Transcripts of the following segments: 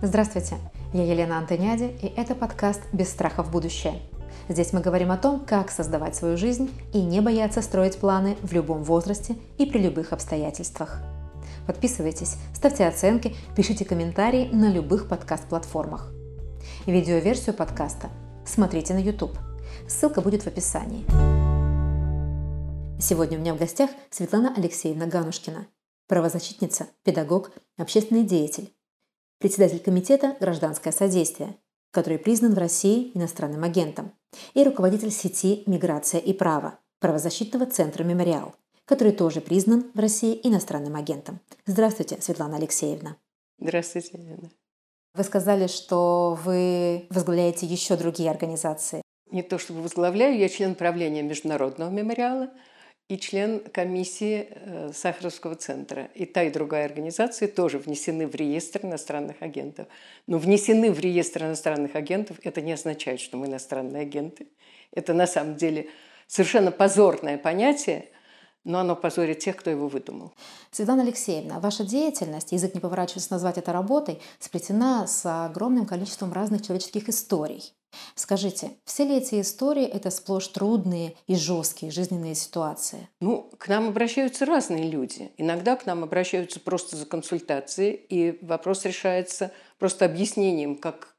Здравствуйте, я Елена Антоняди, и это подкаст «Без страха в будущее». Здесь мы говорим о том, как создавать свою жизнь и не бояться строить планы в любом возрасте и при любых обстоятельствах. Подписывайтесь, ставьте оценки, пишите комментарии на любых подкаст-платформах. Видеоверсию подкаста смотрите на YouTube. Ссылка будет в описании. Сегодня у меня в гостях Светлана Алексеевна Ганушкина, правозащитница, педагог, общественный деятель, председатель комитета «Гражданское содействие», который признан в России иностранным агентом, и руководитель сети «Миграция и право» правозащитного центра «Мемориал», который тоже признан в России иностранным агентом. Здравствуйте, Светлана Алексеевна. Здравствуйте, Елена. Вы сказали, что вы возглавляете еще другие организации. Не то чтобы возглавляю, я член правления Международного мемориала – и член комиссии э, Сахаровского центра. И та, и другая организация тоже внесены в реестр иностранных агентов. Но внесены в реестр иностранных агентов – это не означает, что мы иностранные агенты. Это на самом деле совершенно позорное понятие, но оно позорит тех, кто его выдумал. Светлана Алексеевна, ваша деятельность, язык не поворачивается назвать это работой, сплетена с огромным количеством разных человеческих историй. Скажите, все ли эти истории – это сплошь трудные и жесткие жизненные ситуации? Ну, к нам обращаются разные люди. Иногда к нам обращаются просто за консультацией, и вопрос решается просто объяснением, как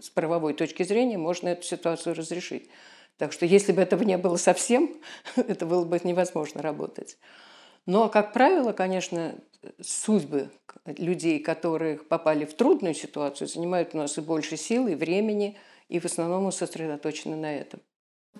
с правовой точки зрения можно эту ситуацию разрешить. Так что если бы этого не было совсем, это было бы невозможно работать. Но, как правило, конечно, судьбы людей, которые попали в трудную ситуацию, занимают у нас и больше сил, и времени – и в основном сосредоточены на этом.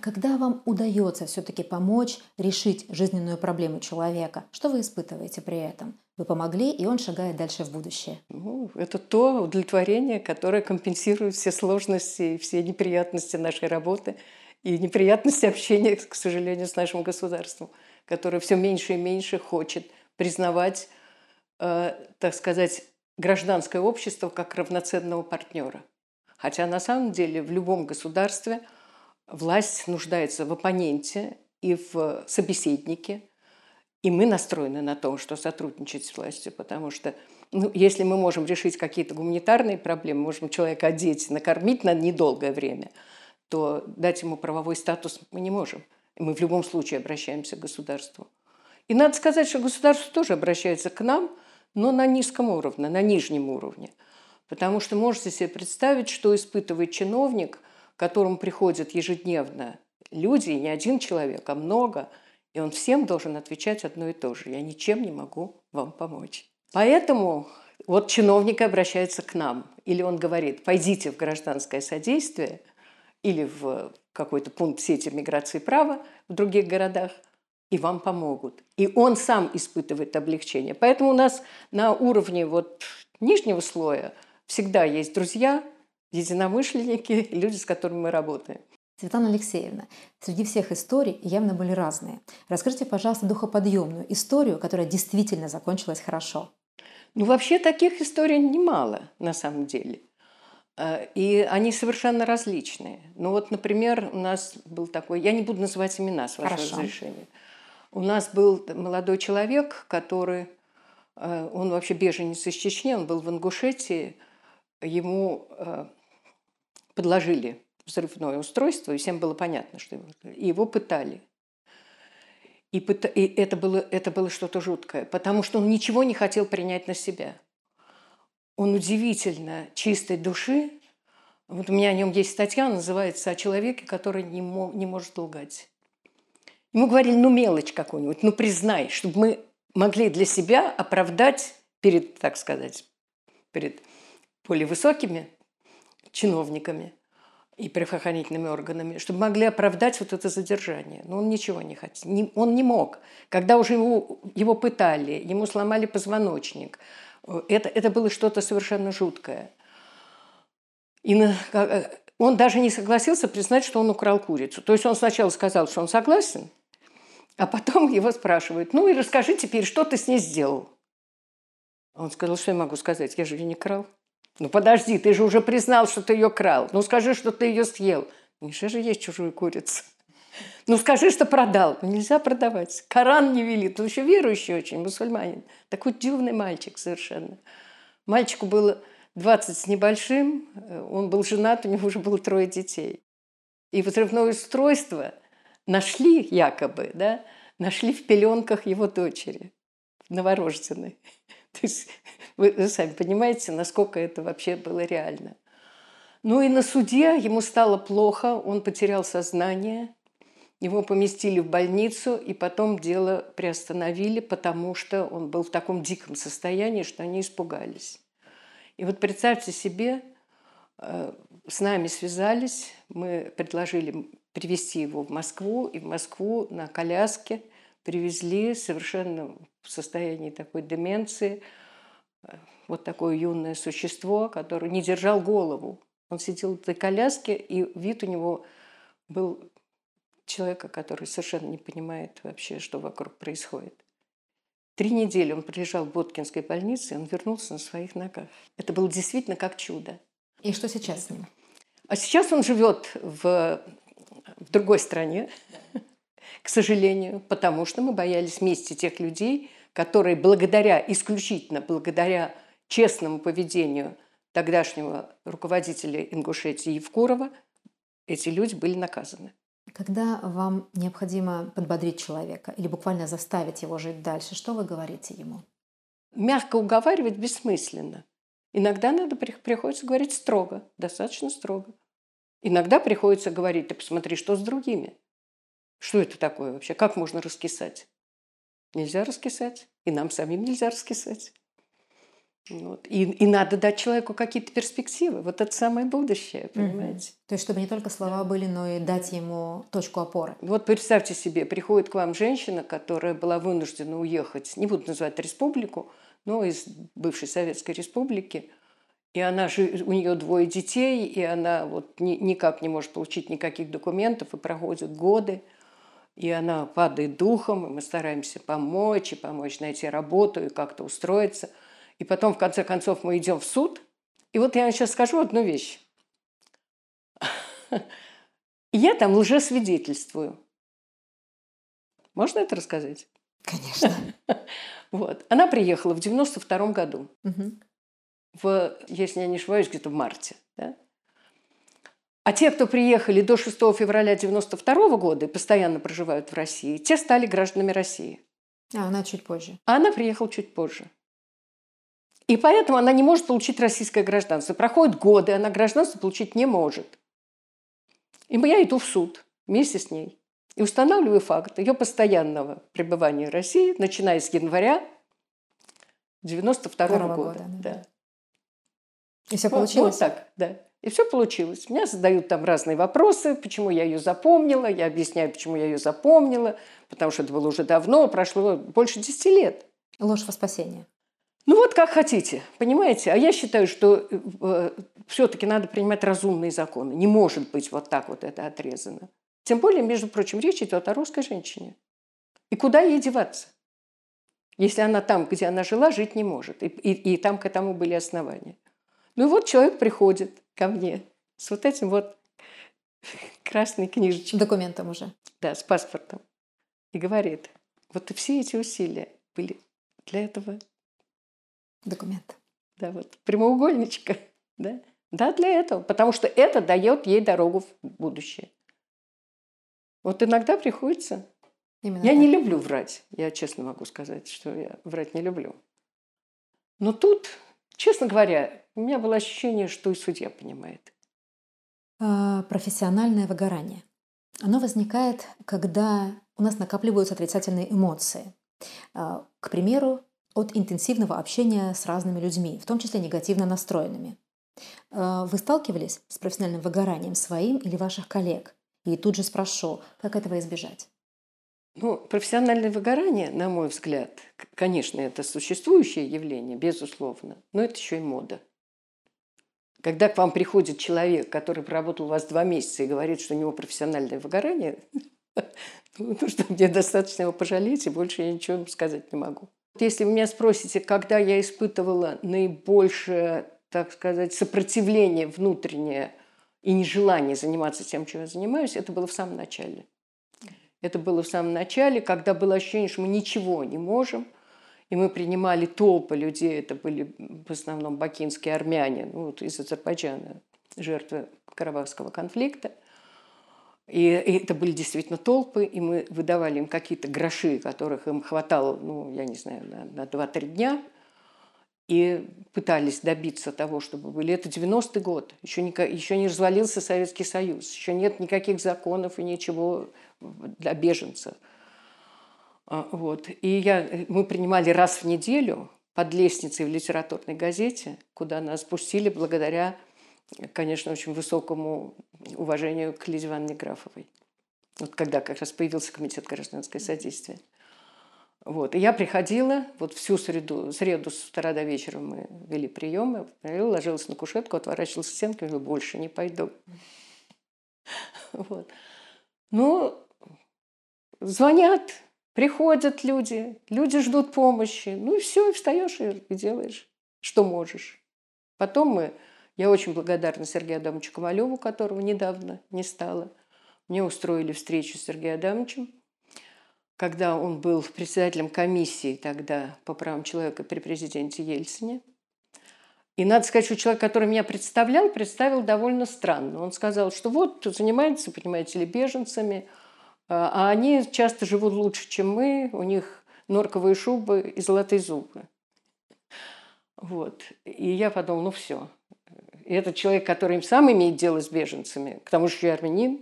Когда вам удается все-таки помочь решить жизненную проблему человека, что вы испытываете при этом? Вы помогли, и он шагает дальше в будущее. Ну, это то удовлетворение, которое компенсирует все сложности и все неприятности нашей работы и неприятности общения, к сожалению, с нашим государством, которое все меньше и меньше хочет признавать, э, так сказать, гражданское общество как равноценного партнера. Хотя на самом деле в любом государстве власть нуждается в оппоненте и в собеседнике. И мы настроены на то, что сотрудничать с властью, потому что ну, если мы можем решить какие-то гуманитарные проблемы, можем человека одеть, накормить на недолгое время, то дать ему правовой статус мы не можем. Мы в любом случае обращаемся к государству. И надо сказать, что государство тоже обращается к нам, но на низком уровне, на нижнем уровне – Потому что можете себе представить, что испытывает чиновник, к которому приходят ежедневно люди, не один человек, а много, и он всем должен отвечать одно и то же. Я ничем не могу вам помочь. Поэтому вот чиновник обращается к нам, или он говорит, пойдите в гражданское содействие, или в какой-то пункт сети миграции права в других городах, и вам помогут. И он сам испытывает облегчение. Поэтому у нас на уровне вот нижнего слоя – всегда есть друзья, единомышленники, люди, с которыми мы работаем. Светлана Алексеевна, среди всех историй явно были разные. Расскажите, пожалуйста, духоподъемную историю, которая действительно закончилась хорошо. Ну, вообще таких историй немало, на самом деле. Э, и они совершенно различные. Ну вот, например, у нас был такой, я не буду называть имена, с вашего Хорошо. разрешения. У нас был молодой человек, который, э, он вообще беженец из Чечни, он был в Ингушетии, ему э, подложили взрывное устройство, и всем было понятно, что его, и его пытали. И, и это было, это было что-то жуткое, потому что он ничего не хотел принять на себя. Он удивительно чистой души. Вот у меня о нем есть статья, называется «О человеке, который не, мог, не может лгать». Ему говорили, ну мелочь какую-нибудь, ну признай, чтобы мы могли для себя оправдать перед, так сказать, перед более высокими чиновниками и правоохранительными органами, чтобы могли оправдать вот это задержание. Но он ничего не хотел. Не, он не мог. Когда уже его, его пытали, ему сломали позвоночник, это, это было что-то совершенно жуткое. И на, он даже не согласился признать, что он украл курицу. То есть он сначала сказал, что он согласен, а потом его спрашивают, ну и расскажи теперь, что ты с ней сделал. Он сказал, что я могу сказать, я же ее не крал. Ну подожди, ты же уже признал, что ты ее крал. Ну скажи, что ты ее съел. Нельзя же есть чужую курицу. Ну скажи, что продал. Ну, нельзя продавать. Коран не велит. Он еще верующий очень, мусульманин. Такой дивный мальчик совершенно. Мальчику было 20 с небольшим, э, он был женат, у него уже было трое детей. И взрывное устройство нашли якобы, да, нашли в пеленках его дочери, новорожденной. То есть вы, вы сами понимаете, насколько это вообще было реально. Ну и на суде ему стало плохо, он потерял сознание, его поместили в больницу, и потом дело приостановили, потому что он был в таком диком состоянии, что они испугались. И вот представьте себе, э, с нами связались, мы предложили привезти его в Москву, и в Москву на коляске привезли совершенно в состоянии такой деменции э, вот такое юное существо, которое не держал голову. Он сидел в этой коляске, и вид у него был человека, который совершенно не понимает вообще, что вокруг происходит. Три недели он пролежал в Боткинской больнице, и он вернулся на своих ногах. Это было действительно как чудо. И что сейчас с ним? А сейчас он живет в, в другой стране, к сожалению, потому что мы боялись мести тех людей, которые благодаря, исключительно благодаря честному поведению тогдашнего руководителя Ингушетии Евкурова, эти люди были наказаны. Когда вам необходимо подбодрить человека или буквально заставить его жить дальше, что вы говорите ему? Мягко уговаривать бессмысленно. Иногда надо приходится говорить строго, достаточно строго. Иногда приходится говорить, ты посмотри, что с другими. Что это такое вообще? Как можно раскисать? Нельзя раскисать. И нам самим нельзя раскисать. Вот. И, и надо дать человеку какие-то перспективы. Вот это самое будущее, понимаете? Угу. То есть, чтобы не только слова были, но и дать ему точку опоры. Вот представьте себе, приходит к вам женщина, которая была вынуждена уехать, не буду называть республику, но из бывшей Советской Республики, и она же, у нее двое детей, и она вот ни, никак не может получить никаких документов, и проходят годы, и она падает духом, и мы стараемся помочь, и помочь найти работу, и как-то устроиться – и потом, в конце концов, мы идем в суд. И вот я сейчас скажу одну вещь. Я там лжесвидетельствую. Можно это рассказать? Конечно. Вот. Она приехала в 92 году. Угу. В, если я не ошибаюсь, где-то в марте. Да? А те, кто приехали до 6 февраля 92 года и постоянно проживают в России, те стали гражданами России. А она чуть позже. А она приехала чуть позже. И поэтому она не может получить российское гражданство. Проходят годы, она гражданство получить не может. И я иду в суд вместе с ней и устанавливаю факт ее постоянного пребывания в России, начиная с января 92 -го года. года да. Да. И все получилось? Вот, вот так, да. И все получилось. Меня задают там разные вопросы, почему я ее запомнила. Я объясняю, почему я ее запомнила, потому что это было уже давно, прошло больше 10 лет. Ложь во спасение. Ну вот как хотите, понимаете? А я считаю, что э, все-таки надо принимать разумные законы. Не может быть вот так вот это отрезано. Тем более, между прочим, речь идет о русской женщине. И куда ей деваться? Если она там, где она жила, жить не может. И, и, и там к этому были основания. Ну и вот человек приходит ко мне с вот этим вот красной книжечкой. Документом уже. Да, с паспортом. И говорит, вот и все эти усилия были для этого документ. Да, вот прямоугольничка. Да? да, для этого. Потому что это дает ей дорогу в будущее. Вот иногда приходится. Именно я так. не люблю врать. Я честно могу сказать, что я врать не люблю. Но тут, честно говоря, у меня было ощущение, что и судья понимает. А, профессиональное выгорание. Оно возникает, когда у нас накапливаются отрицательные эмоции. А, к примеру, от интенсивного общения с разными людьми, в том числе негативно настроенными. Э, вы сталкивались с профессиональным выгоранием своим или ваших коллег? И тут же спрошу, как этого избежать? Ну, профессиональное выгорание, на мой взгляд, конечно, это существующее явление, безусловно, но это еще и мода. Когда к вам приходит человек, который проработал у вас два месяца и говорит, что у него профессиональное выгорание, ну, что мне достаточно его пожалеть, и больше я ничего сказать не могу. Если вы меня спросите, когда я испытывала наибольшее, так сказать, сопротивление внутреннее и нежелание заниматься тем, чем я занимаюсь, это было в самом начале. Это было в самом начале, когда было ощущение, что мы ничего не можем, И мы принимали толпы людей, это были в основном бакинские армяне, ну, вот из Азербайджана, жертвы Карабахского конфликта. И, это были действительно толпы, и мы выдавали им какие-то гроши, которых им хватало, ну, я не знаю, на, на 2-3 дня, и пытались добиться того, чтобы были. Это 90-й год, еще не, еще не развалился Советский Союз, еще нет никаких законов и ничего для беженцев. А, вот. И я, мы принимали раз в неделю под лестницей в литературной газете, куда нас пустили благодаря конечно, очень высокому уважению к Лизе Ивановне Графовой. Вот когда как раз появился комитет гражданское содействие. Вот. И я приходила, вот всю среду, среду с утра до вечера мы вели приемы, ложилась на кушетку, отворачивалась к стенке, больше не пойду. Вот. Ну, звонят, приходят люди, люди ждут помощи. Ну и все, и встаешь и делаешь, что можешь. Потом мы я очень благодарна Сергею Адамовичу Ковалеву, которого недавно не стало. Мне устроили встречу с Сергеем Адамовичем, когда он был председателем комиссии тогда по правам человека при президенте Ельцине. И надо сказать, что человек, который меня представлял, представил довольно странно. Он сказал, что вот занимается, понимаете ли, беженцами, а, они часто живут лучше, чем мы, у них норковые шубы и золотые зубы. Вот. И я подумала, ну все, и этот человек, который сам имеет дело с беженцами, к тому же я армянин,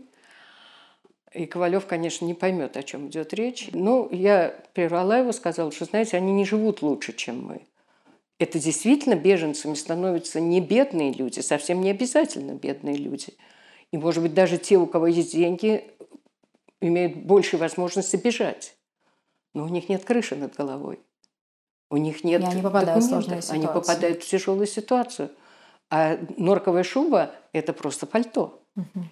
и Ковалев, конечно, не поймет, о чем идет речь. Но я прервала его, сказала, что, знаете, они не живут лучше, чем мы. Это действительно беженцами становятся не бедные люди, совсем не обязательно бедные люди. И, может быть, даже те, у кого есть деньги, имеют больше возможности бежать. Но у них нет крыши над головой. У них нет и они попадают документов. в сложную ситуацию. Они попадают в тяжелую ситуацию. А норковая шуба – это просто пальто. Угу.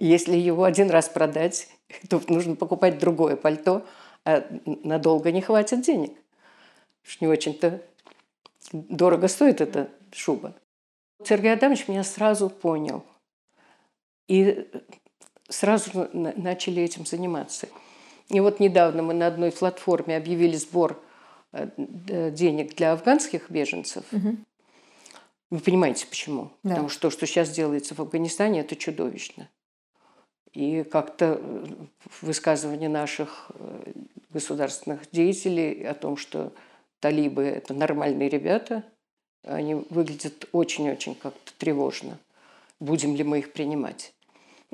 Если его один раз продать, то нужно покупать другое пальто, а надолго не хватит денег. Уж не очень-то дорого стоит эта шуба. Сергей Адамович меня сразу понял. И сразу начали этим заниматься. И вот недавно мы на одной платформе объявили сбор э, денег для афганских беженцев. Угу. Вы понимаете, почему? Да. Потому что то, что сейчас делается в Афганистане, это чудовищно. И как-то э, высказывание наших э, государственных деятелей о том, что талибы – это нормальные ребята, они выглядят очень-очень как-то тревожно. Будем ли мы их принимать?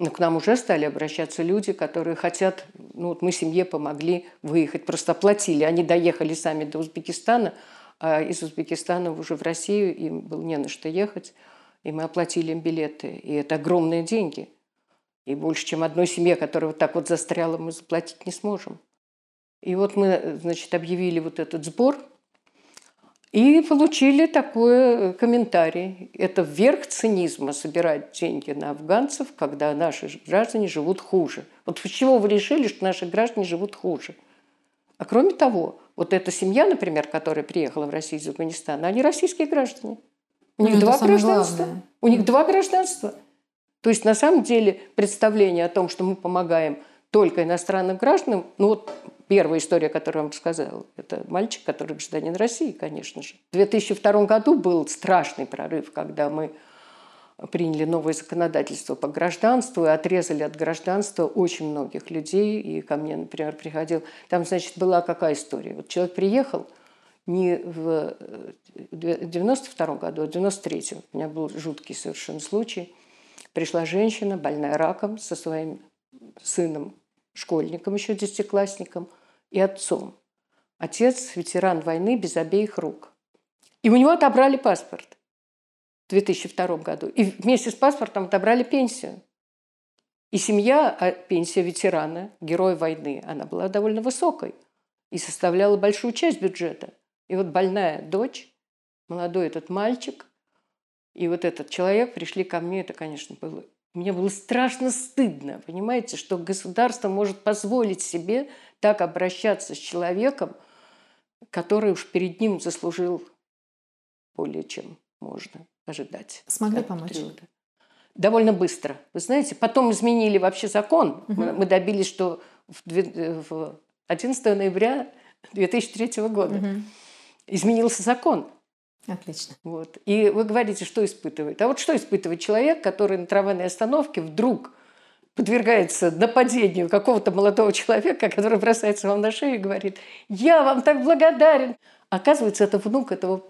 Но к нам уже стали обращаться люди, которые хотят, ну вот мы семье помогли выехать, просто оплатили. Они доехали сами до Узбекистана, а из Узбекистана уже в Россию им было не на что ехать, и мы оплатили им билеты. И это огромные деньги. И больше, чем одной семье, которая вот так вот застряла, мы заплатить не сможем. И вот мы, значит, объявили вот этот сбор и получили такой э, комментарий. Это верх цинизма собирать деньги на афганцев, когда наши граждане живут хуже. Вот чего вы решили, что наши граждане живут хуже? А кроме того, вот эта семья, например, которая приехала в Россию из Афганистана, они российские граждане. У них ну, два гражданства. Главное. У них два гражданства. То есть на самом деле представление о том, что мы помогаем только иностранным гражданам, ну вот первая история, которую я вам рассказала, это мальчик, который гражданин России, конечно же. В 2002 году был страшный прорыв, когда мы приняли новое законодательство по гражданству и отрезали от гражданства очень многих людей. И ко мне, например, приходил... Там, значит, была какая история? Вот человек приехал не в 92 э, году, а в 93 У меня был жуткий совершенно случай. Пришла женщина, больная раком, со своим сыном, школьником, еще десятиклассником, и отцом. Отец – ветеран войны без обеих рук. И у него отобрали паспорт. 2002 году. И вместе с паспортом отобрали пенсию. И семья, а пенсия ветерана, героя войны, она была довольно высокой и составляла большую часть бюджета. И вот больная дочь, молодой этот мальчик, и вот этот человек пришли ко мне, это, конечно, было... Мне было страшно стыдно, понимаете, что государство может позволить себе так обращаться с человеком, который уж перед ним заслужил более чем можно ожидать. Смогли помочь? Периода. Довольно быстро. Вы знаете, потом изменили вообще закон. Угу. Мы, добились, что в, в 11 ноября 2003 года угу. изменился закон. Отлично. Вот. И вы говорите, что испытывает. А вот что испытывает человек, который на трамвайной остановке вдруг подвергается нападению какого-то молодого человека, который бросается вам на шею и говорит, я вам так благодарен. Оказывается, это внук этого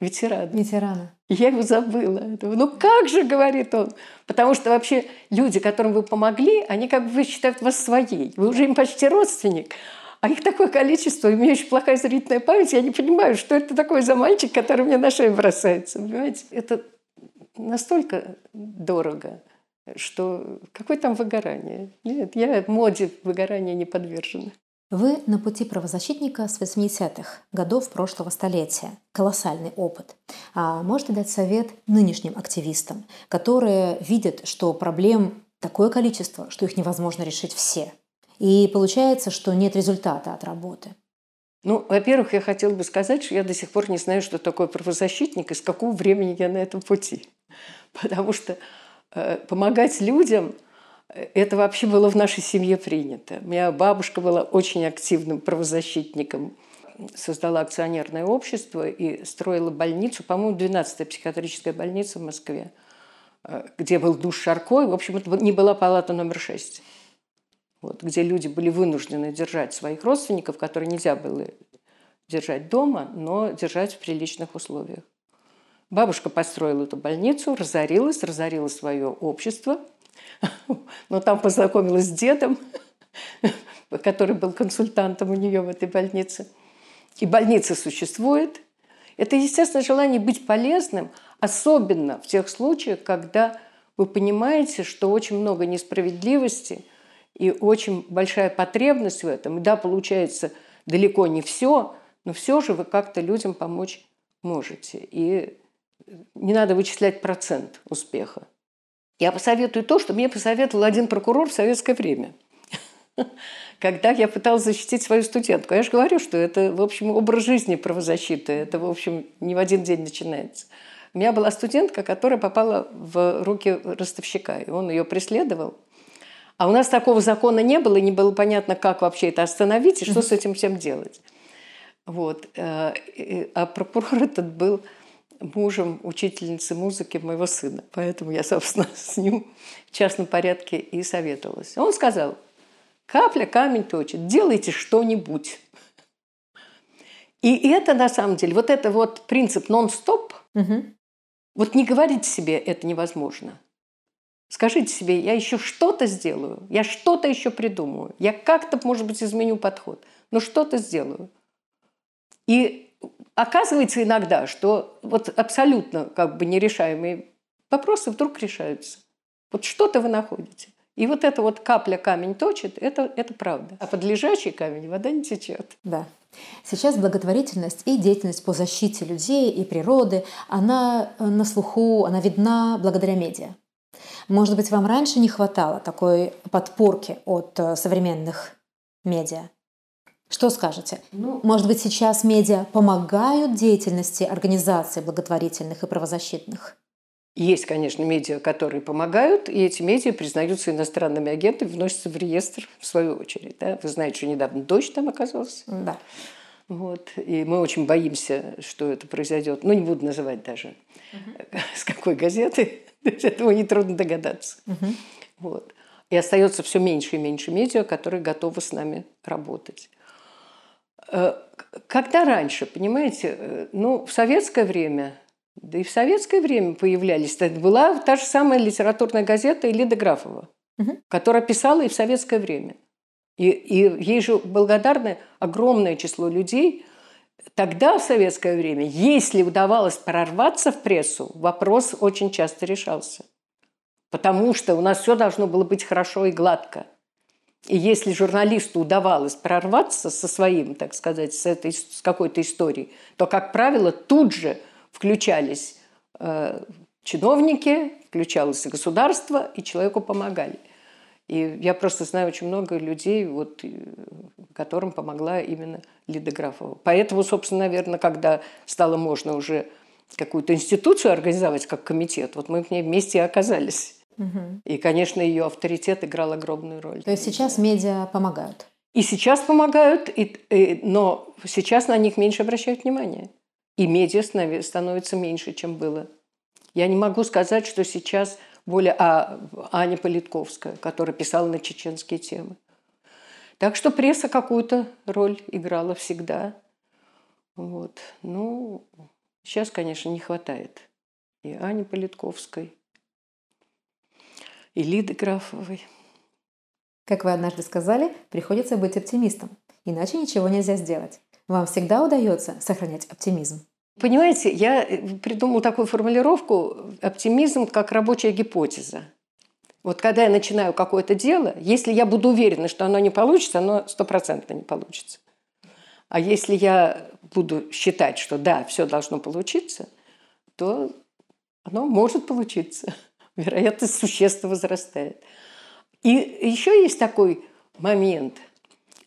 ветерана. Ветерана. Я его забыла. Ну как же, говорит он. Потому что вообще люди, которым вы помогли, они как бы считают вас своей. Вы уже им почти родственник. А их такое количество, у меня очень плохая зрительная память, я не понимаю, что это такое за мальчик, который мне на шею бросается. Понимаете? Это настолько дорого, что какое там выгорание? Нет, я моде выгорания не подвержена. Вы на пути правозащитника с 80-х годов прошлого столетия. Колоссальный опыт. А можете дать совет нынешним активистам, которые видят, что проблем такое количество, что их невозможно решить все. И получается, что нет результата от работы. Ну, во-первых, я хотела бы сказать, что я до сих пор не знаю, что такое правозащитник и с какого времени я на этом пути. Потому что э, помогать людям это вообще было в нашей семье принято. Меня бабушка была очень активным правозащитником. Создала акционерное общество и строила больницу, по-моему, 12-я психиатрическая больница в Москве, э, где был душ Шарко. в общем, это не была палата номер 6. Вот, где люди были вынуждены держать своих родственников, которые нельзя было держать дома, но держать в приличных условиях. Бабушка построила эту больницу, разорилась, разорила свое общество – но там познакомилась с дедом, который был консультантом у нее в этой больнице. И больница существует. Это, естественно, желание быть полезным, особенно в тех случаях, когда вы понимаете, что очень много несправедливости и очень большая потребность в этом. И да, получается далеко не все, но все же вы как-то людям помочь можете. И не надо вычислять процент успеха. Я посоветую то, что мне посоветовал один прокурор в советское время. Когда я пыталась защитить свою студентку. Я же говорю, что это, в общем, образ жизни правозащиты. Это, в общем, не в один день начинается. У меня была студентка, которая попала в руки ростовщика, и он ее преследовал. А у нас такого закона не было, и не было понятно, как вообще это остановить и что с этим всем делать. Вот. Э, а прокурор этот был мужем учительницы музыки моего сына. Поэтому я, собственно, с ним в частном порядке и советовалась. Он сказал, капля камень точит, делайте что-нибудь. И это на самом деле, вот это вот принцип нон-стоп, угу. вот не говорить себе это невозможно. Скажите себе, я еще что-то сделаю, я что-то еще придумаю, я как-то, может быть, изменю подход, но что-то сделаю. И оказывается иногда, что вот абсолютно как бы нерешаемые вопросы вдруг решаются. Вот что-то вы находите. И вот эта вот капля камень точит, это, это правда. А под лежачий камень вода не течет. Да. Сейчас благотворительность и деятельность по защите людей и природы, она э, на слуху, она видна благодаря медиа. Может быть, вам раньше не хватало такой подпорки от э, современных медиа? Что скажете? Ну, Может быть, сейчас медиа помогают деятельности организаций благотворительных и правозащитных? Есть, конечно, медиа, которые помогают, и эти медиа признаются иностранными агентами, вносятся в реестр в свою очередь. Да? Вы знаете, что недавно дождь там оказался. Да. Вот. И мы очень боимся, что это произойдет. Ну, не буду называть даже, угу. с какой газеты. Этого нетрудно догадаться. Угу. Вот. И остается все меньше и меньше медиа, которые готовы с нами работать. Э, когда раньше, понимаете, э, ну, в советское время, да и в советское время появлялись, была та же самая литературная газета Элида Графова, угу. которая писала и в советское время. И, и ей же благодарны огромное число людей. Тогда, в советское время, если удавалось прорваться в прессу, вопрос очень часто решался. Потому что у нас все должно было быть хорошо и гладко – и если журналисту удавалось прорваться со своим, так сказать, с, этой, с какой-то историей, то, как правило, тут же включались э, чиновники, включалось государство, и человеку помогали. И я просто знаю очень много людей, вот, которым помогла именно Лида Графова. Поэтому, собственно, наверное, когда стало можно уже какую-то институцию организовать как комитет, вот мы в ней вместе и оказались. Угу. И, конечно, ее авторитет играл огромную роль. То есть сейчас медиа помогают? И сейчас помогают, и, и, но сейчас на них меньше обращают внимание. И медиа становится меньше, чем было. Я не могу сказать, что сейчас более... А Аня Политковская, которая писала на чеченские темы. Так что пресса какую-то роль играла всегда. Вот. Ну, сейчас, конечно, не хватает. И Ани Политковской, и Лиды Графовой. Как вы однажды сказали, приходится быть оптимистом, иначе ничего нельзя сделать. Вам всегда удается сохранять оптимизм? Понимаете, я э, придумал такую формулировку «оптимизм как рабочая гипотеза». Вот когда я начинаю какое-то дело, если я буду уверена, что оно не получится, оно стопроцентно не получится. А если я буду считать, что да, все должно получиться, то оно может получиться. Вероятность существенно возрастает. И еще есть такой момент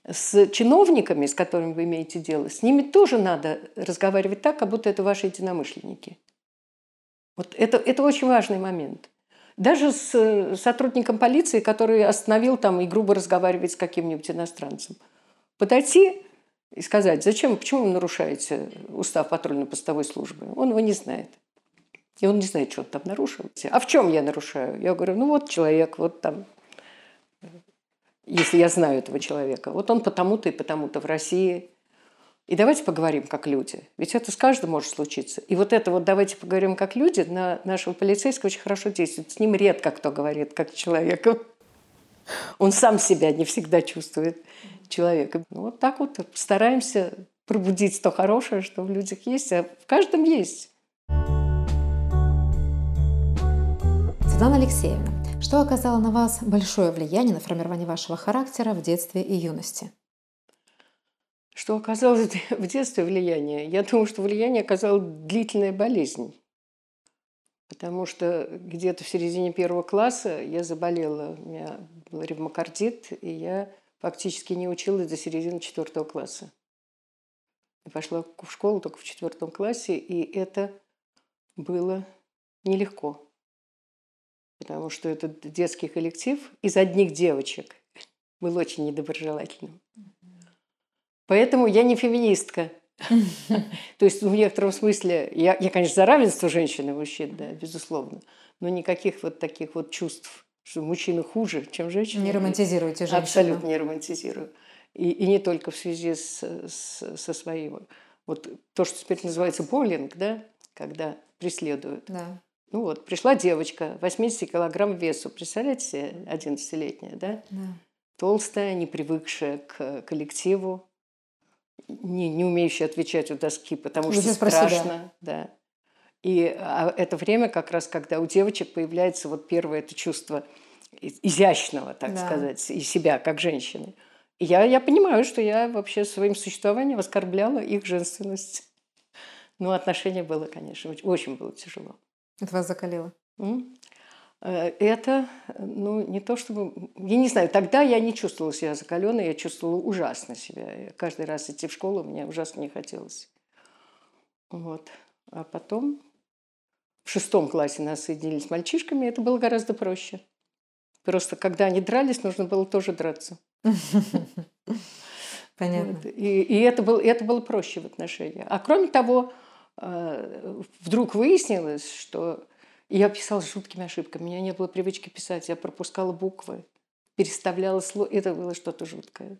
с чиновниками, с которыми вы имеете дело, с ними тоже надо разговаривать так, как будто это ваши единомышленники. Вот это, это очень важный момент. Даже с сотрудником полиции, который остановил там и грубо разговаривать с каким-нибудь иностранцем. Подойти и сказать, зачем, почему вы нарушаете устав патрульно-постовой службы? Он его не знает. И он не знает, что он там нарушил. А в чем я нарушаю? Я говорю, ну вот человек, вот там если я знаю этого человека. Вот он потому-то и потому-то в России. И давайте поговорим как люди. Ведь это с каждым может случиться. И вот это вот давайте поговорим как люди на нашего полицейского очень хорошо действует. С ним редко кто говорит как человеком. Он сам себя не всегда чувствует человеком. Ну, вот так вот стараемся пробудить то хорошее, что в людях есть, а в каждом есть. Светлана Алексеевна, что оказало на вас большое влияние на формирование вашего характера в детстве и юности? Что оказало в детстве влияние? Я думаю, что влияние оказала длительная болезнь. Потому что где-то в середине первого класса я заболела, у меня был ревмокардит, и я фактически не училась до середины четвертого класса. Я пошла в школу только в четвертом классе, и это было нелегко потому что этот детский коллектив из одних девочек был очень недоброжелательным. Поэтому я не феминистка. То есть в некотором смысле, я, конечно, за равенство женщин и мужчин, да, безусловно, но никаких вот таких вот чувств, что мужчины хуже, чем женщины. Не романтизируете женщину. Абсолютно не романтизирую. И, и не только в связи с, с, со своим. Вот то, что теперь называется буллинг, да, когда преследуют. Да. Ну вот, пришла девочка, 80 килограмм весу, представляете, 11-летняя, да? Да. Толстая, не привыкшая к коллективу, не, не умеющая отвечать у доски, потому Вы что страшно. Да. И а это время как раз, когда у девочек появляется вот первое это чувство изящного, так да. сказать, и себя как женщины. И я, я понимаю, что я вообще своим существованием оскорбляла их женственность. Ну, отношение было, конечно, очень было тяжело. Это вас закалило? Э, это, ну, не то чтобы... Я не знаю, тогда я не чувствовала себя закаленной, я чувствовала ужасно себя. Каждый раз идти в школу мне ужасно не хотелось. Вот. А потом в шестом классе нас соединили с мальчишками, это было гораздо проще. Просто когда они дрались, нужно было тоже драться. Понятно. Вот. И, и это, было, это было проще в отношениях. А кроме того, Э, вдруг выяснилось, что я писала с жуткими ошибками. У меня не было привычки писать. Я пропускала буквы, переставляла слово. Это было что-то жуткое.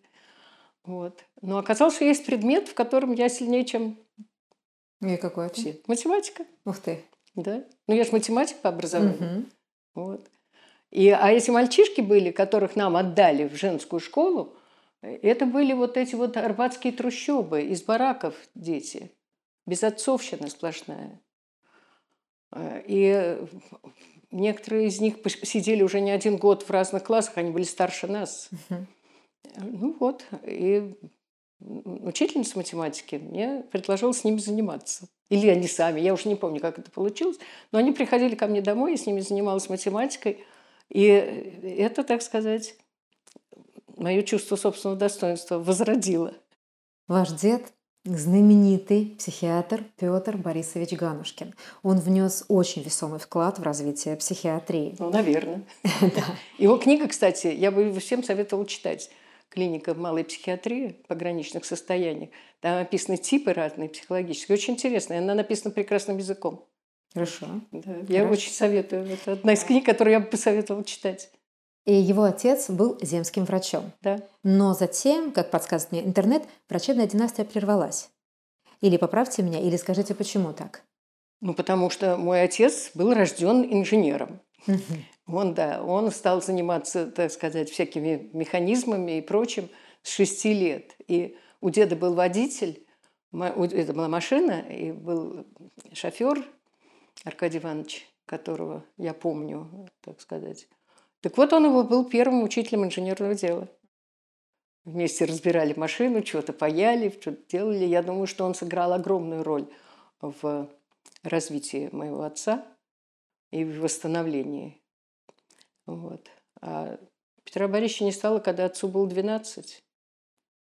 Вот. Но оказалось, что есть предмет, в котором я сильнее, чем и какой все. Математика. Ух ты. Да. Ну, я же математик по образованию. Угу. Вот. И, а эти мальчишки были, которых нам отдали в женскую школу, это были вот эти вот арбатские трущобы, из бараков дети безотцовщина сплошная. Э, и некоторые из них сидели уже не один год в разных классах, они были старше нас. Ну вот, и учительница математики мне предложила с ними заниматься. Или они сами, я уже не помню, как это получилось, но они приходили ко мне домой, я с ними занималась математикой. И это, так сказать, мое чувство собственного достоинства возродило. Ваш дед знаменитый психиатр Петр Борисович Ганушкин. Он внес очень весомый вклад в развитие психиатрии. Ну, наверное. да. Его книга, кстати, я бы всем советовала читать. клиника малой психиатрии пограничных состояниях. Там описаны типы разные психологические. Очень интересно. Она написана прекрасным языком. Хорошо. Да, я Хорошо. очень советую. Это одна из книг, которую я бы посоветовала читать. И его отец был земским врачом. Да. Но затем, как подсказывает мне интернет, врачебная династия прервалась. Или поправьте меня, или скажите, почему так? Ну, потому что мой отец был рожден инженером. Он, да, он стал заниматься, так сказать, всякими механизмами и прочим с шести лет. И у деда был водитель, это была машина, и был шофер Аркадий Иванович, которого я помню, так сказать. Так вот, он его был первым учителем инженерного дела. Вместе разбирали машину, что-то паяли, что-то делали. Я думаю, что он сыграл огромную роль в развитии моего отца и в восстановлении. Вот. А Петра Борисовича не стало, когда отцу было 12.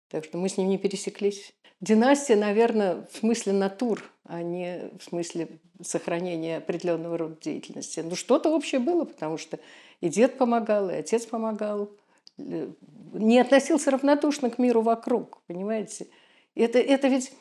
Так что мы с ним не пересеклись. Династия, наверное, в смысле натур, а не в смысле сохранения определенного рода деятельности. Ну, что-то общее было, потому что и дед помогал, и отец помогал. Не относился равнодушно к миру вокруг, понимаете? Это, это ведь...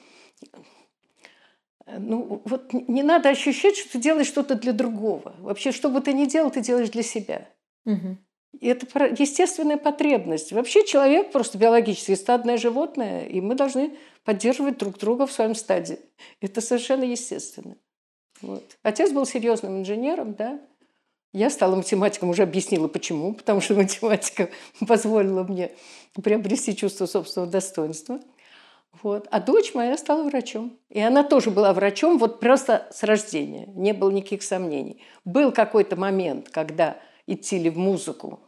Ну, вот не надо ощущать, что ты делаешь что-то для другого. Вообще, что бы ты ни делал, ты делаешь для себя. Угу. И это естественная потребность. Вообще человек просто биологически стадное животное, и мы должны поддерживать друг друга в своем стаде. Это совершенно естественно. Вот. Отец был серьезным инженером, да. Я стала математиком, уже объяснила почему, потому что математика позволила мне приобрести чувство собственного достоинства. Вот. А дочь моя стала врачом. И она тоже была врачом вот просто с рождения. Не было никаких сомнений. Был какой-то момент, когда идти ли в музыку,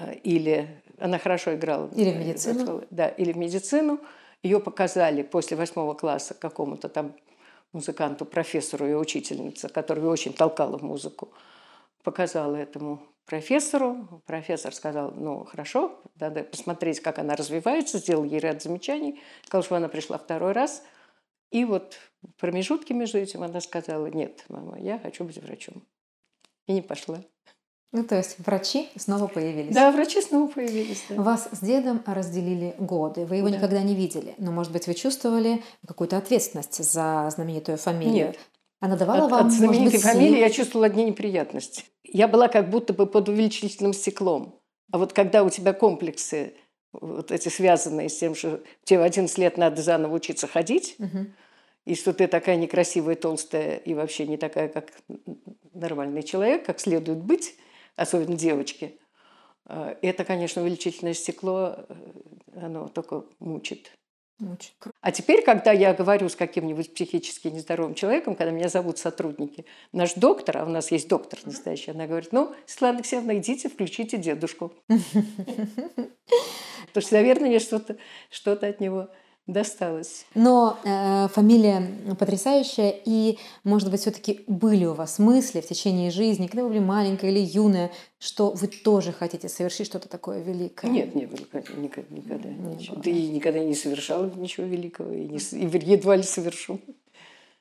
э, или она хорошо играла. Или в медицину. Да, или в медицину. Ее показали после восьмого класса какому-то там музыканту, профессору и учительнице, которая очень толкала в музыку. Показала этому профессору. Профессор сказал, ну, хорошо, надо посмотреть, как она развивается. Сделал ей ряд замечаний. Сказал, что она пришла второй раз. И вот в промежутке между этим она сказала, нет, мама, я хочу быть врачом и не пошла. Ну, то есть врачи снова появились. Да, врачи снова появились. Да. Вас с дедом разделили годы. Вы его да. никогда не видели. Но, может быть, вы чувствовали какую-то ответственность за знаменитую фамилию? Нет. Она давала от, вам, от знаменитой быть, фамилии сил? я чувствовала одни неприятности. Я была как будто бы под увеличительным стеклом. А вот когда у тебя комплексы, вот эти связанные с тем, что тебе в 11 лет надо заново учиться ходить, угу. и что ты такая некрасивая, толстая и вообще не такая, как нормальный человек, как следует быть, особенно девочки, э, это, конечно, увеличительное стекло, э, оно только мучит. Мучит. А теперь, когда я говорю с каким-нибудь психически нездоровым человеком, когда меня зовут сотрудники, наш доктор, а у нас есть доктор настоящий, она говорит, ну, Светлана Алексеевна, идите, включите дедушку. Потому что, наверное, мне что-то что от него досталось. Но э, фамилия потрясающая, и, может быть, все-таки были у вас мысли в течение жизни, когда вы были маленькая или юная, что вы тоже хотите совершить что-то такое великое? Нет, не было никогда. никогда не ничего. Было. Да и никогда не совершала ничего великого, и, не, и едва ли совершу.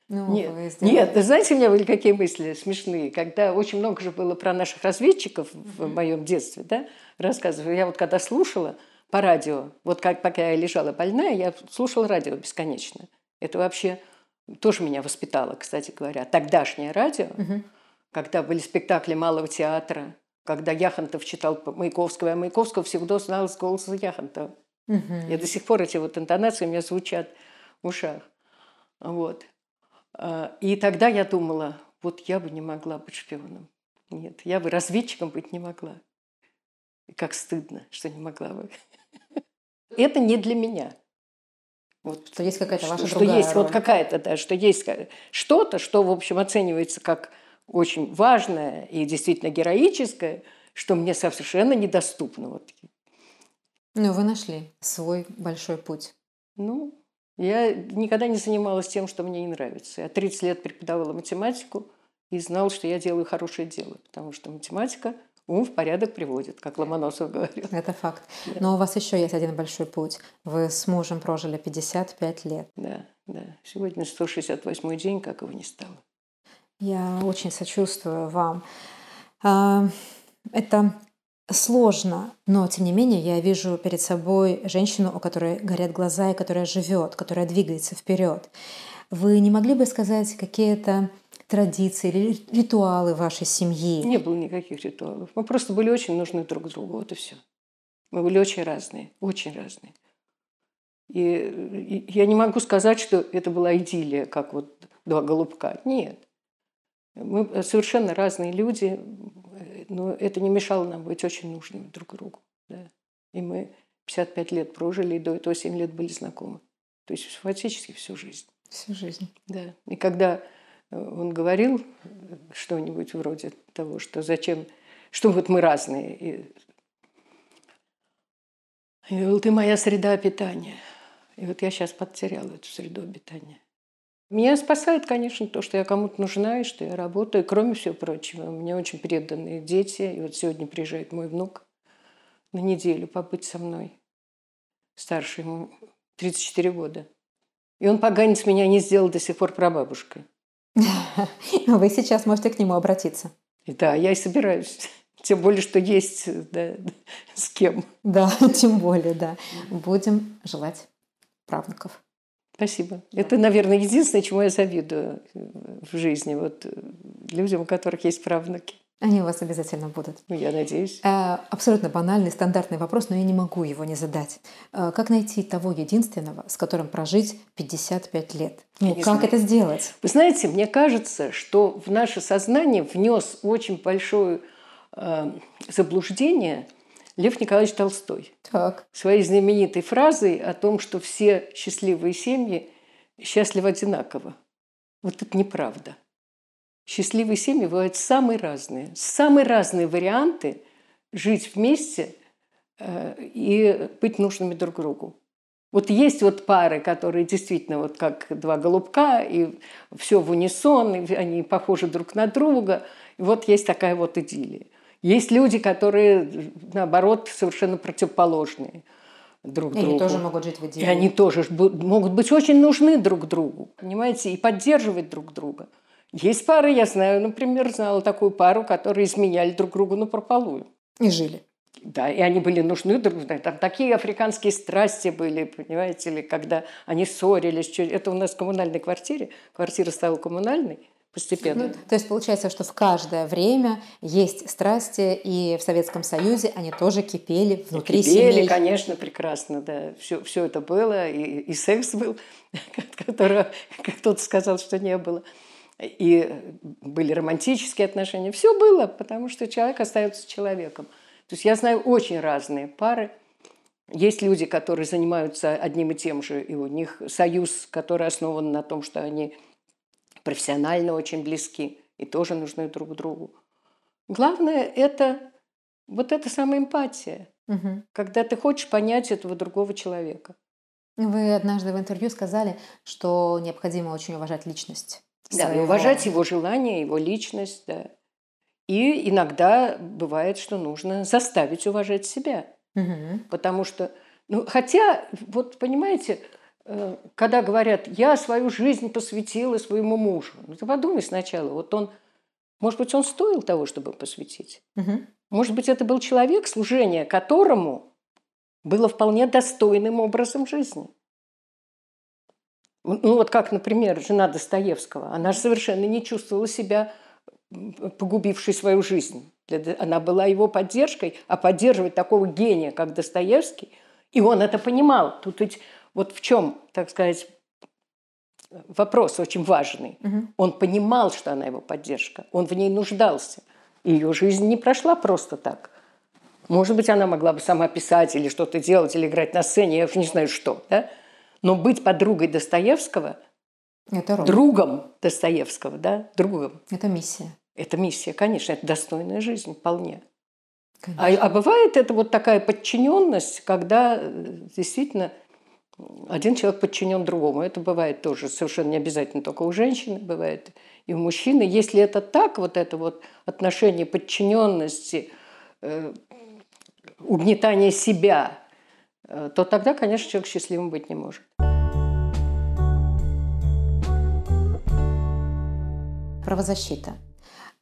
Ну, нет, нет, знаете, у меня были какие мысли смешные, когда очень много же было про наших разведчиков в моем детстве, да, рассказываю. Я вот когда слушала, по радио. Вот как, пока я лежала больная, я слушала радио бесконечно. Это вообще тоже меня воспитало, кстати говоря. Тогдашнее радио, угу. когда были спектакли малого театра, когда Яхонтов читал Маяковского, а Маяковского всегда знал с голоса Яхонтова. Угу. И до сих пор эти вот интонации у меня звучат в ушах. Вот. А, и тогда я думала, вот я бы не могла быть шпионом. Нет, я бы разведчиком быть не могла. И как стыдно, что не могла бы. Это не для меня. Вот, что есть какая-то ваша что, другая что есть роль. вот какая-то, да, что есть что-то, что, в общем, оценивается как очень важное и действительно героическое, что мне совершенно недоступно. Вот. Ну, вы нашли свой большой путь. Ну, я никогда не занималась тем, что мне не нравится. Я 30 лет преподавала математику и знала, что я делаю хорошее дело, потому что математика – ум в порядок приводит, как Ломоносов говорил. Это факт. Но у вас еще есть один большой путь. Вы с мужем прожили 55 лет. Да, да. Сегодня 168 день, как его не стало. Я очень сочувствую вам. А, это сложно, но тем не менее я вижу перед собой женщину, у которой горят глаза и которая живет, которая двигается вперед. Вы не могли бы сказать какие-то традиции или ритуалы вашей семьи? Не было никаких ритуалов. Мы просто были очень нужны друг другу, вот и все. Мы были очень разные, очень разные. И, и я не могу сказать, что это была идиллия, как вот два голубка. Нет. Мы совершенно разные люди, но это не мешало нам быть очень нужными друг другу. Да. И мы 55 лет прожили, и до этого 7 лет были знакомы. То есть фактически всю жизнь. Всю жизнь. Да. И когда он говорил что-нибудь вроде того, что зачем, что вот мы разные. И, и говорил, ты моя среда питания. И вот я сейчас потеряла эту среду обитания. Меня спасает, конечно, то, что я кому-то нужна и что я работаю. Кроме всего прочего, у меня очень преданные дети. И вот сегодня приезжает мой внук на неделю побыть со мной. Старший ему 34 года. И он поганец меня не сделал до сих пор прабабушкой. Вы сейчас можете к нему обратиться. И да, я и собираюсь. Тем более, что есть да, с кем. Да, тем более, да. Будем желать правнуков. Спасибо. Это, наверное, единственное, чему я завидую э, в жизни. Вот э, людям, у которых есть правнуки. Они у вас обязательно будут. Ну, я надеюсь. Э, абсолютно банальный, стандартный вопрос, но я не могу его не задать. Как найти того единственного, с которым прожить 55 лет? Ну, как знаю. это сделать? Вы знаете, мне кажется, что в наше сознание внес очень большое э, заблуждение – Лев Николаевич Толстой. Так. Своей знаменитой фразой о том, что все счастливые семьи счастливы одинаково. Вот это неправда. Счастливые семьи бывают самые разные. Самые разные варианты жить вместе э, и быть нужными друг другу. Вот есть вот пары, которые действительно вот как два голубка, и все в унисон, и они похожи друг на друга. И вот есть такая вот идиллия. Есть люди, которые, наоборот, совершенно противоположные друг и другу. Они тоже могут жить в идеале. И они тоже могут быть очень нужны друг другу, понимаете, и поддерживать друг друга. Есть пары, я знаю, например, знала такую пару, которые изменяли друг другу на прополую. И жили. Да, и они были нужны друг другу. Там такие африканские страсти были, понимаете ли, когда они ссорились. Это у нас в коммунальной квартире. Квартира стала коммунальной постепенно. Ну, то есть получается, что в каждое время есть страсти, и в Советском Союзе они тоже кипели внутри кипели, семей. конечно, прекрасно, да. Все, все это было, и, и секс был, которого кто-то сказал, что не было. И были романтические отношения. Все было, потому что человек остается человеком. То есть я знаю очень разные пары. Есть люди, которые занимаются одним и тем же, и у них союз, который основан на том, что они профессионально очень близки и тоже нужны друг другу. Главное – это вот эта самая эмпатия, угу. когда ты хочешь понять этого другого человека. Вы однажды в интервью сказали, что необходимо очень уважать личность. Да, своего... уважать его желания, его личность, да. И иногда бывает, что нужно заставить уважать себя. Угу. Потому что, ну, хотя, вот понимаете, Э, когда говорят, я свою жизнь посвятила своему мужу, ну ты подумай сначала, вот он, может быть, он стоил того, чтобы посвятить. Угу. Может быть, это был человек, служение которому было вполне достойным образом жизни. Ну вот как, например, жена Достоевского. Она же совершенно не чувствовала себя погубившей свою жизнь. Она была его поддержкой, а поддерживать такого гения, как Достоевский, и он это понимал. Тут ведь вот в чем, так сказать, вопрос очень важный. Угу. Он понимал, что она его поддержка, он в ней нуждался. Ее жизнь не прошла просто так. Может быть, она могла бы сама писать или что-то делать, или играть на сцене, я уже не знаю что. Да? Но быть подругой Достоевского, это роль. другом Достоевского, да, другом. Это миссия. Это миссия, конечно, это достойная жизнь вполне. А, а бывает это вот такая подчиненность, когда э, действительно один человек подчинен другому. Это бывает тоже совершенно не обязательно только у женщины, бывает и у мужчины. Если это так, вот это вот отношение подчиненности, э, угнетание себя, э, то тогда, конечно, человек счастливым быть не может. Правозащита.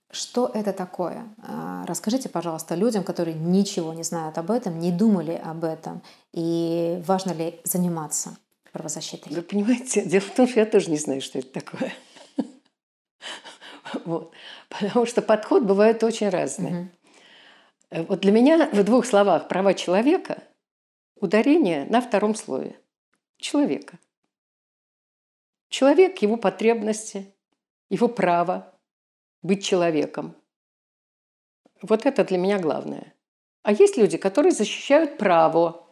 Что это такое? А, расскажите, пожалуйста, людям, которые ничего не знают об этом, не думали об этом, и важно ли заниматься правозащитой? Вы понимаете, дело в том, что я тоже не знаю, что это такое. Вот. Потому что подход бывает очень разный. Угу. Вот для меня в двух словах права человека ударение на втором слове. Человека. Человек, его потребности, его право быть человеком. Вот это для меня главное. А есть люди, которые защищают право.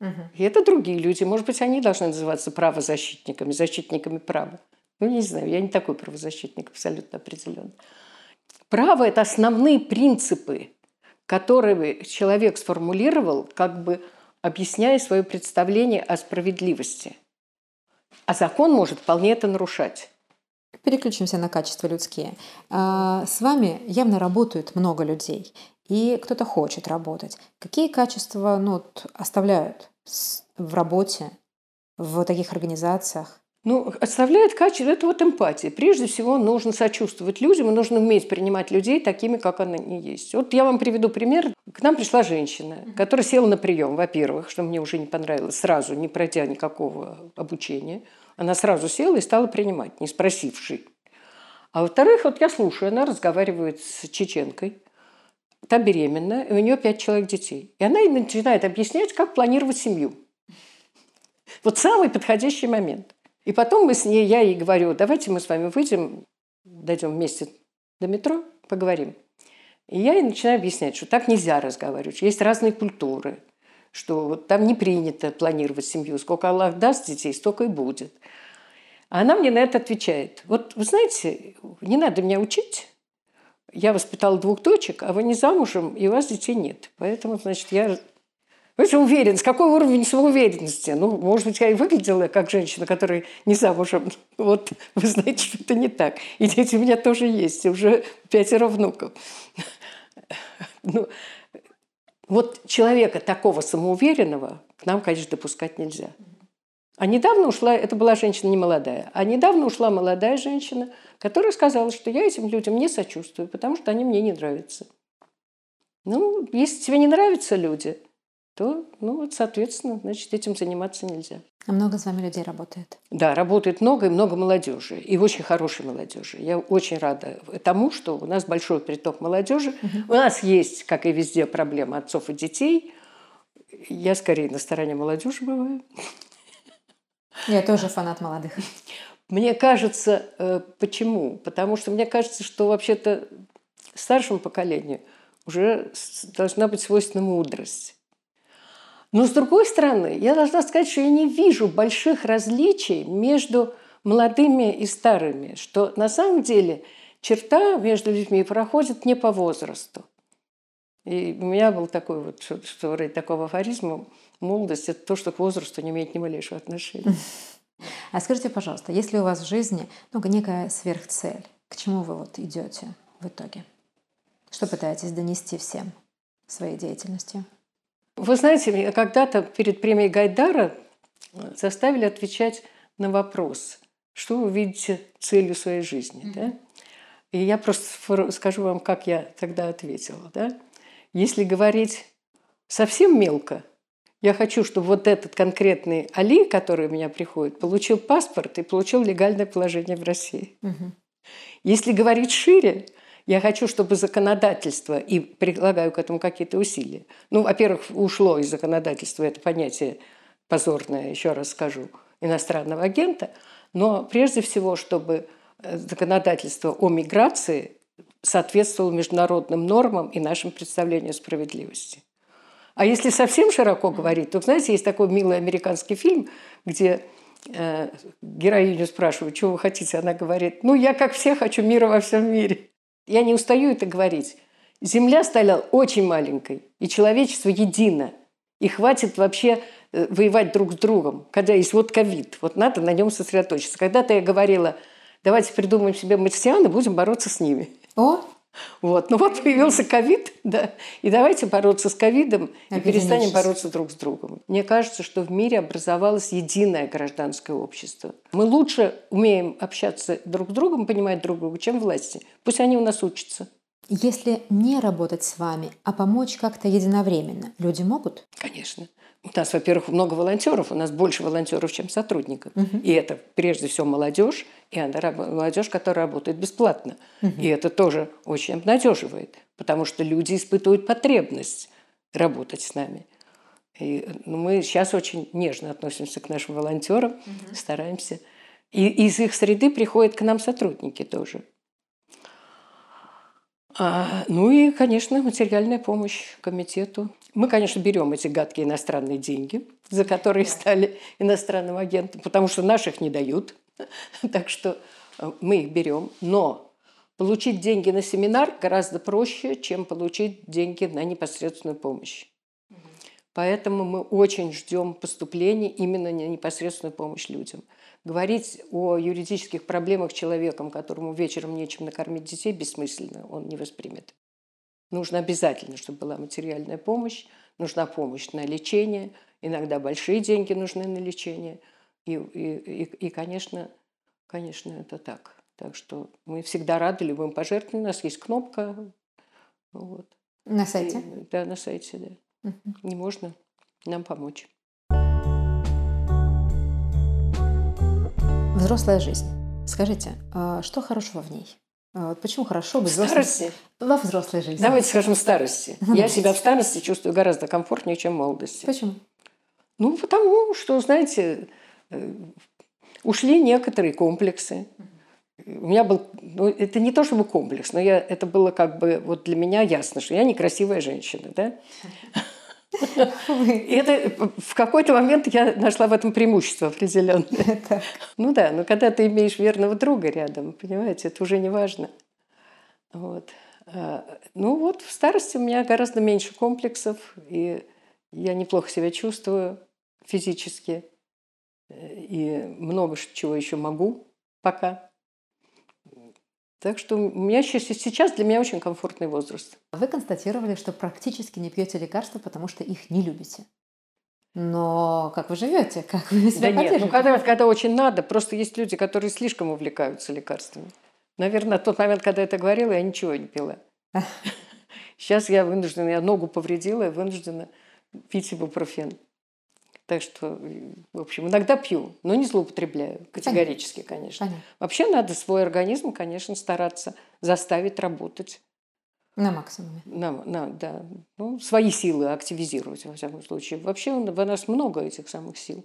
Угу. И это другие люди. Может быть, они должны называться правозащитниками, защитниками права. Ну, не знаю, я не такой правозащитник, абсолютно определенно. Право – это основные принципы, которые человек сформулировал, как бы объясняя свое представление о справедливости. А закон может вполне это нарушать. Переключимся на качества людские. А, с вами явно работают много людей, и кто-то хочет работать. Какие качества ну, оставляют в работе в таких организациях? Ну, оставляет качество – это вот эмпатия. Прежде всего, нужно сочувствовать людям, и нужно уметь принимать людей такими, как они есть. Вот я вам приведу пример. К нам пришла женщина, которая села на прием, во-первых, что мне уже не понравилось, сразу, не пройдя никакого обучения. Она сразу села и стала принимать, не спросивши. А во-вторых, вот я слушаю, она разговаривает с чеченкой, та беременна, и у нее пять человек детей. И она ей начинает объяснять, как планировать семью. Вот самый подходящий момент – и потом мы с ней, я ей говорю, давайте мы с вами выйдем, дойдем вместе до метро, поговорим. И я ей начинаю объяснять, что так нельзя разговаривать, есть разные культуры, что вот там не принято планировать семью, сколько Аллах даст детей, столько и будет. А она мне на это отвечает, вот вы знаете, не надо меня учить, я воспитала двух дочек, а вы не замужем, и у вас детей нет. Поэтому, значит, я вы же уверен, с какой уровень самоуверенности? Ну, может быть, я и выглядела как женщина, которая не замужем. Вот вы знаете, что это не так. И дети у меня тоже есть, уже пятеро внуков. Ну, вот человека такого самоуверенного к нам, конечно, допускать нельзя. А недавно ушла, это была женщина не молодая, а недавно ушла молодая женщина, которая сказала, что я этим людям не сочувствую, потому что они мне не нравятся. Ну, если тебе не нравятся люди – то, ну вот, соответственно, значит, этим заниматься нельзя. А много с вами людей работает? Да, работает много и много молодежи. И очень хорошей молодежи. Я очень рада тому, что у нас большой приток молодежи. Угу. У нас есть, как и везде, проблема отцов и детей. Я скорее на стороне молодежи бываю. Я тоже фанат молодых. Мне кажется, э, почему? Потому что мне кажется, что вообще-то старшему поколению уже должна быть свойственна мудрость. Но с другой стороны, я должна сказать, что я не вижу больших различий между молодыми и старыми, что на самом деле черта между людьми проходит не по возрасту. И у меня был такой вот, что, что вроде такого афоризма, молодость – это то, что к возрасту не имеет ни малейшего отношения. А скажите, пожалуйста, если у вас в жизни ну, некая сверхцель, к чему вы вот идете в итоге? Что пытаетесь донести всем своей деятельностью? Вы знаете, меня когда-то перед премией Гайдара заставили отвечать на вопрос, что вы видите целью своей жизни. Mm-hmm. Да? И я просто скажу вам, как я тогда ответила. Да? Если говорить совсем мелко, я хочу, чтобы вот этот конкретный Али, который у меня приходит, получил паспорт и получил легальное положение в России. Угу. Если говорить шире, я хочу, чтобы законодательство, и предлагаю к этому какие-то усилия. Ну, во-первых, ушло из законодательства это понятие позорное, еще раз скажу, иностранного агента, но прежде всего, чтобы э, законодательство о миграции соответствовало международным нормам и нашим представлениям о справедливости. А если совсем широко говорить, то, знаете, есть такой милый американский фильм, где э, героиню спрашивают, чего вы хотите, она говорит, ну, я, как все, хочу мира во всем мире. Я не устаю это говорить. Земля стала очень маленькой, и человечество едино. И хватит вообще э, воевать друг с другом, когда есть вот ковид. Вот надо на нем сосредоточиться. Когда-то я говорила, давайте придумаем себе марсиан и будем бороться с ними. О, Вот. Ну вот появился ковид, да, и давайте бороться с ковидом и перестанем бороться друг с другом. Мне кажется, что в мире образовалось единое гражданское общество. Мы лучше умеем общаться друг с другом, понимать друг друга, чем власти. Пусть они у нас учатся. Если не работать с вами, а помочь как-то единовременно, люди могут? Конечно. У нас, во-первых, много волонтеров, у нас больше волонтеров, чем сотрудников. Угу. И это прежде всего молодежь, и она молодежь, которая работает бесплатно. Угу. И это тоже очень обнадеживает, потому что люди испытывают потребность работать с нами. И ну, мы сейчас очень нежно относимся к нашим волонтерам, угу. стараемся. И из их среды приходят к нам сотрудники тоже. А, ну и, конечно, материальная помощь комитету. Мы, конечно, берем эти гадкие иностранные деньги, за которые стали иностранным агентом, потому что наших не дают. Так что э, мы их берем. Но получить деньги на семинар гораздо проще, чем получить деньги на непосредственную помощь. Поэтому мы очень ждем поступления именно на непосредственную помощь людям. Говорить о юридических проблемах человеком, которому вечером нечем накормить детей, бессмысленно, он не воспримет. Нужно обязательно, чтобы была материальная помощь, нужна помощь на лечение, иногда большие деньги нужны на лечение. И, и, и, и конечно, конечно, это так. Так что мы всегда рады любым пожертвованиям. У нас есть кнопка. Вот. На сайте? И, да, на сайте, да. Угу. Не можно нам помочь. Взрослая жизнь. Скажите, а что хорошего в ней? А вот почему хорошо быть взрослым старости? во взрослой жизни? Давайте скажем старости. Я себя в старости чувствую гораздо комфортнее, чем в молодости. Почему? Ну, потому что, знаете, э, ушли некоторые комплексы. У меня был, ну, это не то чтобы комплекс, но я, это было как бы, вот для меня ясно, что я некрасивая женщина, да? И это в какой-то момент я нашла в этом преимущество определенное. Ну да, но когда ты имеешь верного друга рядом, понимаете, это уже не важно. Вот. А, ну вот в старости у меня гораздо меньше комплексов, и я неплохо себя чувствую физически, и много чего еще могу пока. Так что у меня сейчас для меня очень комфортный возраст. Вы констатировали, что практически не пьете лекарства, потому что их не любите. Но как вы живете? Как вы себя Да нет, ну когда, когда очень надо, просто есть люди, которые слишком увлекаются лекарствами. Наверное, тот момент, когда я это говорила, я ничего не пила. Сейчас я вынуждена, я ногу повредила, я вынуждена пить ибупрофен. Так что, в общем, иногда пью, но не злоупотребляю категорически, конечно. Понятно. Вообще надо свой организм, конечно, стараться заставить работать. На максимуме. На, на, да. Ну, свои силы активизировать, во всяком случае. Вообще у нас много этих самых сил.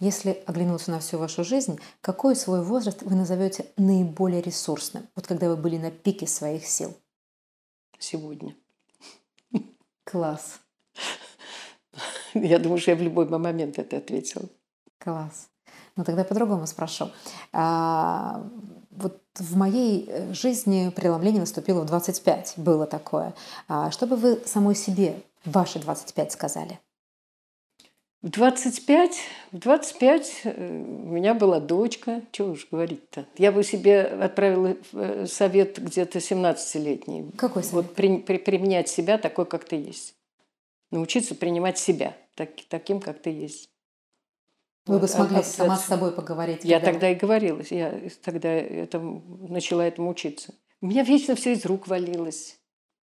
Если оглянуться на всю вашу жизнь, какой свой возраст вы назовете наиболее ресурсным? Вот когда вы были на пике своих сил. Сегодня. Класс. Я думаю, что я в любой момент это ответила. Класс. Ну тогда по-другому спрошу. А, вот в моей э, жизни преломление наступило в 25, было такое. А, что бы вы самой себе ваши 25 сказали? В 25, в 25 э, у меня была дочка, чего уж говорить-то. Я бы себе отправила э, совет где-то 17-летний. Какой совет? Вот при, при, применять себя такой, как ты есть научиться принимать себя так, таким, как ты есть. Вы бы смогли а, сама с собой поговорить. Я когда... тогда и говорила, я тогда этому, начала этому учиться. У меня вечно все из рук валилось.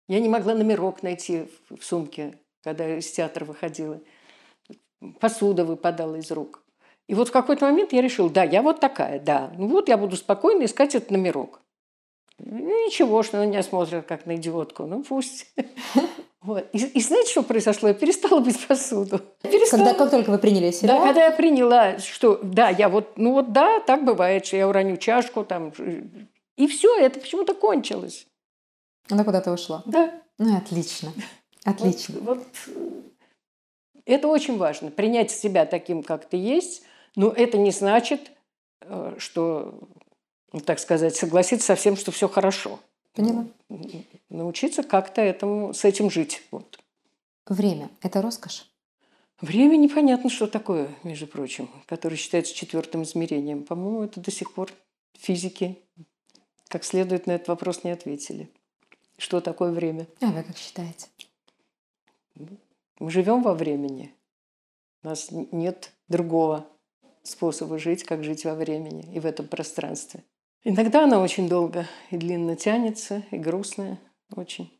Я не могла номерок найти в сумке, когда из театра выходила. Посуда выпадала из рук. И вот в какой-то момент я решила, да, я вот такая, да. Ну вот я буду спокойно искать этот номерок. Ну, ничего, что на меня смотрят как на идиотку. Ну пусть. Вот. И, и знаете, что произошло? Я перестала быть посуду. Перестала. Когда, как только вы приняли себя? Да, когда я приняла, что да, я вот, ну вот да, так бывает, что я уроню чашку там, и все, это почему-то кончилось. Она куда-то ушла? Да. Ну, отлично. Отлично. Вот, вот это очень важно, принять себя таким, как ты есть, но это не значит, э, что, ну, так сказать, согласиться со всем, что все хорошо. Поняла. Научиться как-то этому, с этим жить. Вот. Время – это роскошь? Время непонятно, что такое, между прочим, которое считается четвертым измерением. По-моему, это до сих пор физики как следует на этот вопрос не ответили. что такое время. А вы как считаете? Мы живем во времени. У нас нет другого способа жить, как жить во времени и в этом пространстве. Иногда она очень долго и длинно тянется, и грустная очень.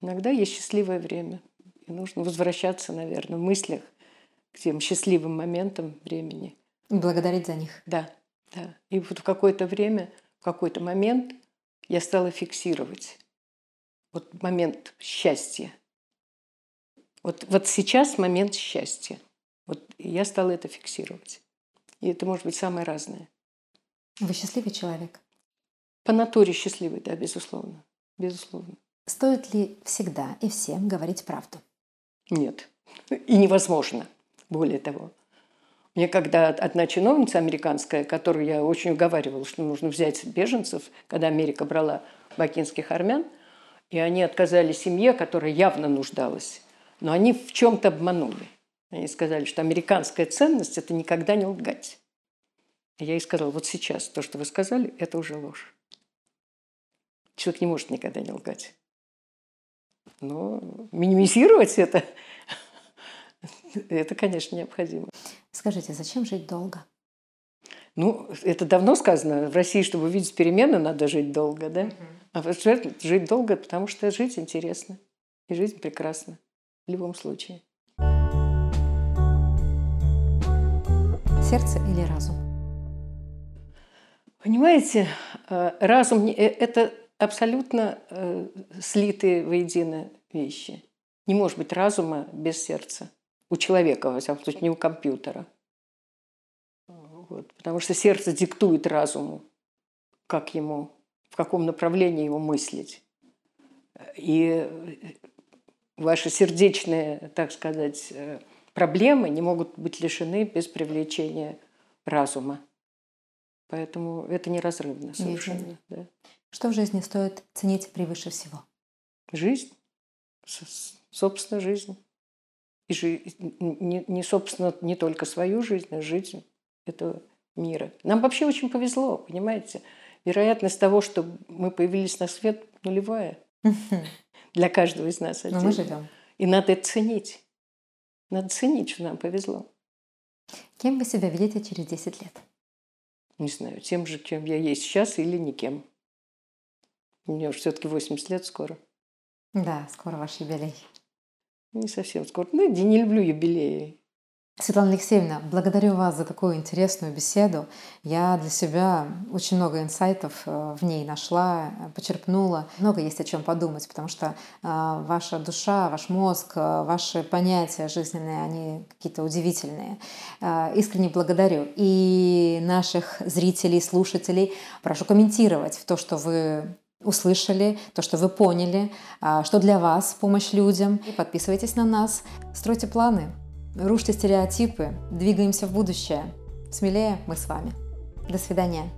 Иногда есть счастливое время. И нужно возвращаться, наверное, в мыслях к тем счастливым моментам времени. И благодарить за них. Да, да. И вот в какое-то время, в какой-то момент я стала фиксировать вот момент счастья. Вот, вот сейчас момент счастья. Вот я стала это фиксировать. И это может быть самое разное. Вы счастливый человек? По натуре счастливый, да, безусловно. Безусловно. Стоит ли всегда и всем говорить правду? Нет. И невозможно, более того. Мне когда одна чиновница американская, которую я очень уговаривала, что нужно взять беженцев, когда Америка брала бакинских армян, и они отказали семье, которая явно нуждалась, но они в чем-то обманули. Они сказали, что американская ценность – это никогда не лгать. Я ей сказала, вот сейчас то, что вы сказали, это уже ложь. Человек не может никогда не лгать. Но минимизировать это, это, конечно, необходимо. Скажите, зачем жить долго? Ну, это давно сказано. В России, чтобы увидеть перемены, надо жить долго, да? А вот жить долго, потому что жить интересно. И жизнь прекрасна. В любом случае. Сердце или разум? Понимаете, э, разум э, – это абсолютно э, слитые воедино вещи. Не может быть разума без сердца. У человека, во всяком случае, не у компьютера. Вот. Потому что сердце диктует разуму, как ему, в каком направлении его мыслить. И ваши сердечные, так сказать, проблемы не могут быть лишены без привлечения разума. Поэтому это неразрывно совершенно. Да. Что в жизни стоит ценить превыше всего? Жизнь. Собственно, жизнь. И жи... не, не, собственно, не только свою жизнь, а жизнь этого мира. Нам вообще очень повезло, понимаете? Вероятность того, что мы появились на свет, нулевая. Для каждого из нас. Но мы живем. И надо это ценить. Надо ценить, что нам повезло. Кем вы себя видите через 10 лет? Не знаю, тем же, кем я есть сейчас или никем. Мне уже все-таки 80 лет скоро. Да, скоро ваш юбилей. Не совсем скоро. Ну, я не люблю юбилеи. Светлана Алексеевна, благодарю вас за такую интересную беседу. Я для себя очень много инсайтов э, в ней нашла, почерпнула. Много есть о чем подумать, потому что э, ваша душа, ваш мозг, э, ваши понятия жизненные, они какие-то удивительные. Искренне благодарю. И наших зрителей, слушателей прошу комментировать то, что вы услышали, то, что вы поняли, что для вас помощь людям. Подписывайтесь на нас, стройте планы. Рушьте стереотипы, двигаемся в будущее. Смелее мы с вами. До свидания.